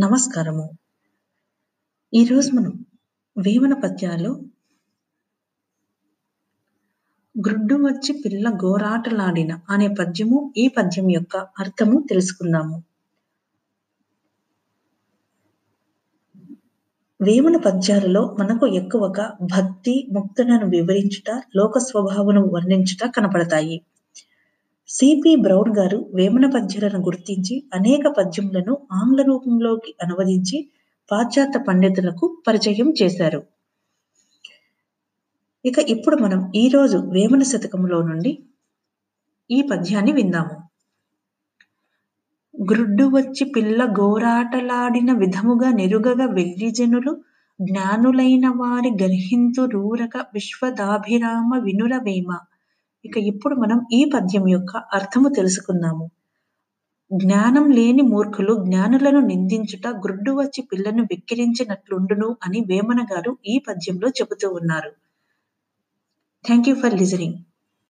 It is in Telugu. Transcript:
నమస్కారము. ఈరోజు మనం వేమన పద్యాల్లో గ్రుడ్డు వచ్చి పిల్ల గోరాటలాడిన అనే పద్యము, ఈ పద్యం యొక్క అర్థము తెలుసుకుందాము. వేమన పద్యాలలో మనకు ఎక్కువగా భక్తి, ముక్తులను వివరించుట, లోక స్వభావను వర్ణించుట కనపడతాయి. సిపి బ్రౌన్ గారు వేమన పద్యాలను గుర్తించి అనేక పద్యములను ఆంగ్ల రూపంలోకి అనువదించి పాశ్చాత్య పండితులకు పరిచయం చేశారు. ఇక ఇప్పుడు మనం ఈరోజు వేమన శతకంలో నుండి ఈ పద్యాన్ని విందాము. గ్రుడ్డు వచ్చి పిల్ల గోరాటలాడిన విధముగా నెరుగగా వెర్రిజనులు జ్ఞానులైన వారి గర్హింతురూరక విశ్వదాభిరామ వినురవేమ. ఇక ఇప్పుడు మనం ఈ పద్యం యొక్క అర్థము తెలుసుకుందాము. జ్ఞానం లేని మూర్ఖులు జ్ఞానులను నిందించుట గుడ్డు వచ్చి పిల్లను వెక్కిరించినట్లుండును అని వేమన గారు ఈ పద్యంలో చెబుతూ ఉన్నారు. Thank you for listening.